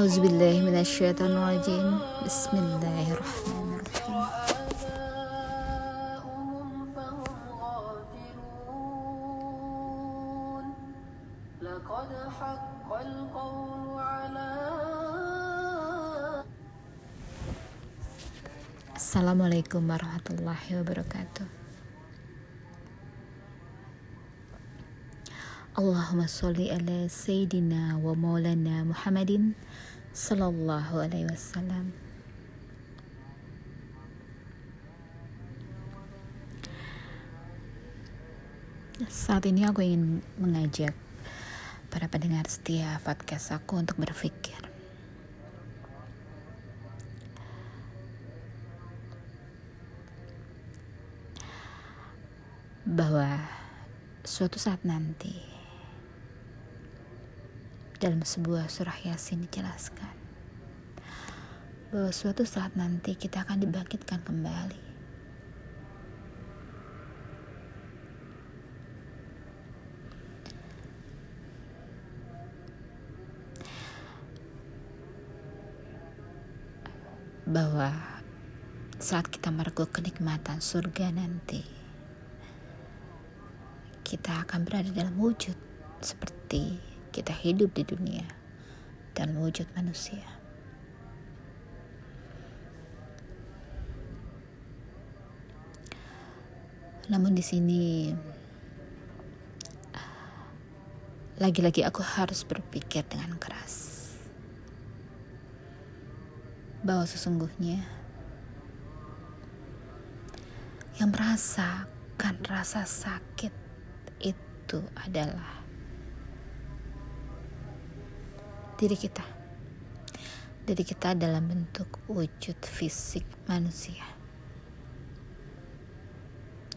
Auzubillahi minasyaitonirrajim. Bismillahirrahmanirrahim. لقد حق القول على Assalamualaikum warahmatullahi wabarakatuh. Allahumma sholli ala sayyidina wa maulana Muhammadin sallallahu alaihi wasallam. Saat ini aku ingin mengajak para pendengar setia podcast aku untuk berpikir. bahwa suatu saat nanti dalam sebuah surah Yasin dijelaskan bahwa suatu saat nanti kita akan dibangkitkan kembali. Bahwa saat kita merengkuh kenikmatan surga nanti, kita akan berada dalam wujud seperti kita hidup di dunia dalam wujud manusia. Namun di sini lagi-lagi aku harus berpikir dengan keras bahwa sesungguhnya yang merasakan rasa sakit itu adalah diri kita. Diri kita dalam bentuk wujud fisik manusia.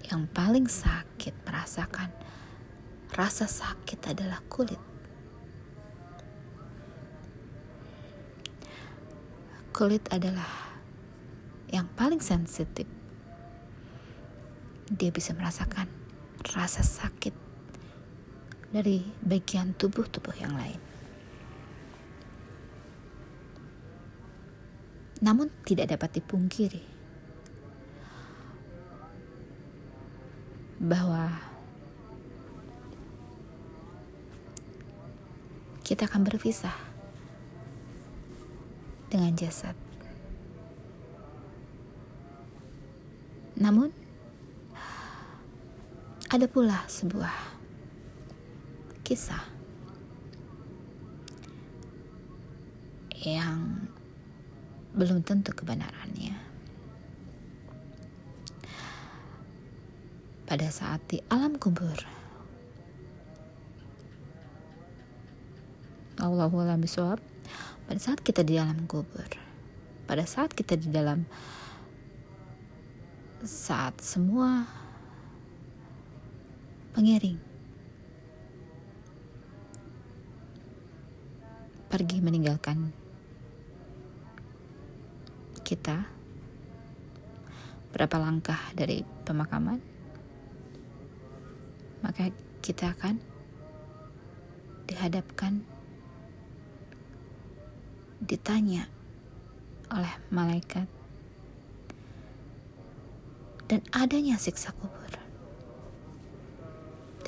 Yang paling sakit merasakan rasa sakit adalah kulit. Kulit adalah yang paling sensitif. Dia bisa merasakan rasa sakit dari bagian tubuh-tubuh yang lain. Namun tidak dapat dipungkiri bahwa kita akan berpisah dengan jasad. Namun ada pula sebuah kisah yang belum tentu kebenarannya. Pada saat di alam kubur, Allahu a'lam bishawab. Pada saat kita di dalam kubur, pada saat kita di dalam saat semua pengiring pergi meninggalkan kita? Berapa langkah dari pemakaman? Maka kita akan dihadapkan ditanya oleh malaikat. Dan adanya siksa kubur.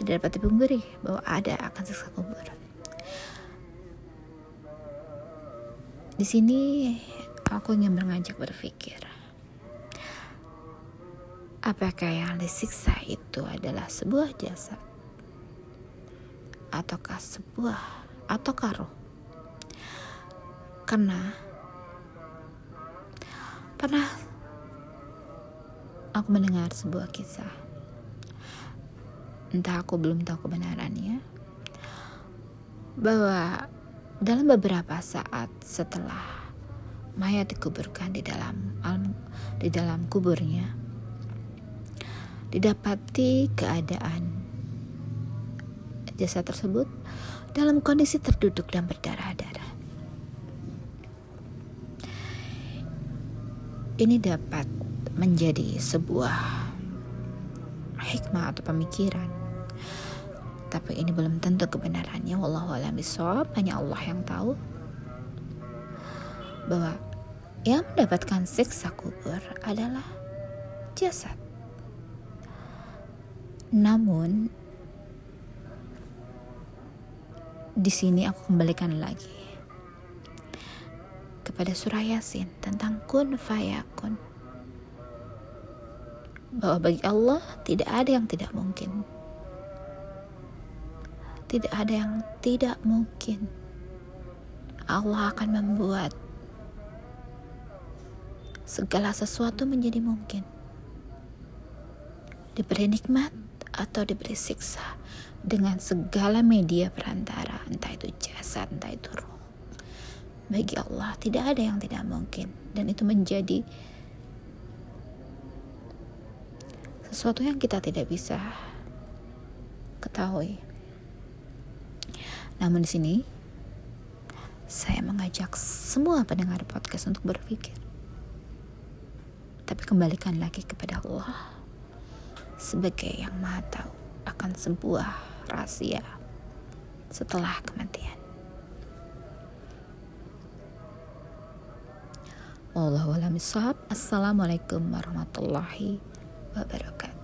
Tidak dapat dipungkiri bahwa ada akan siksa kubur. Di sini aku ingin mengajak berpikir apakah yang disiksa itu adalah sebuah jasad? Ataukah sebuah ataukah roh? Karena pernah aku mendengar sebuah kisah. Entah aku belum tahu kebenarannya bahwa dalam beberapa saat setelah mayat dikuburkan di dalam alam, di dalam kuburnya didapati keadaan jasad tersebut dalam kondisi terduduk dan berdarah-darah. Ini dapat menjadi sebuah hikmah atau pemikiran. Tapi ini belum tentu kebenarannya. Wallahu a'lam hanya Allah yang tahu. bahwa yang mendapatkan siksa kubur adalah jasad. Namun di sini aku kembalikan lagi kepada surah Yasin tentang kun fayakun. Bahwa bagi Allah tidak ada yang tidak mungkin. Tidak ada yang tidak mungkin. Allah akan membuat segala sesuatu menjadi mungkin. Diberi nikmat atau diberi siksa dengan segala media perantara, entah itu jasad, entah itu roh. Bagi Allah tidak ada yang tidak mungkin dan itu menjadi sesuatu yang kita tidak bisa ketahui. Namun di sini saya mengajak semua pendengar podcast untuk berpikir. Tapi kembalikan lagi kepada Allah sebagai yang maha tahu akan sebuah rahasia setelah kematian. Wallahualam Assalamualaikum warahmatullahi wabarakatuh.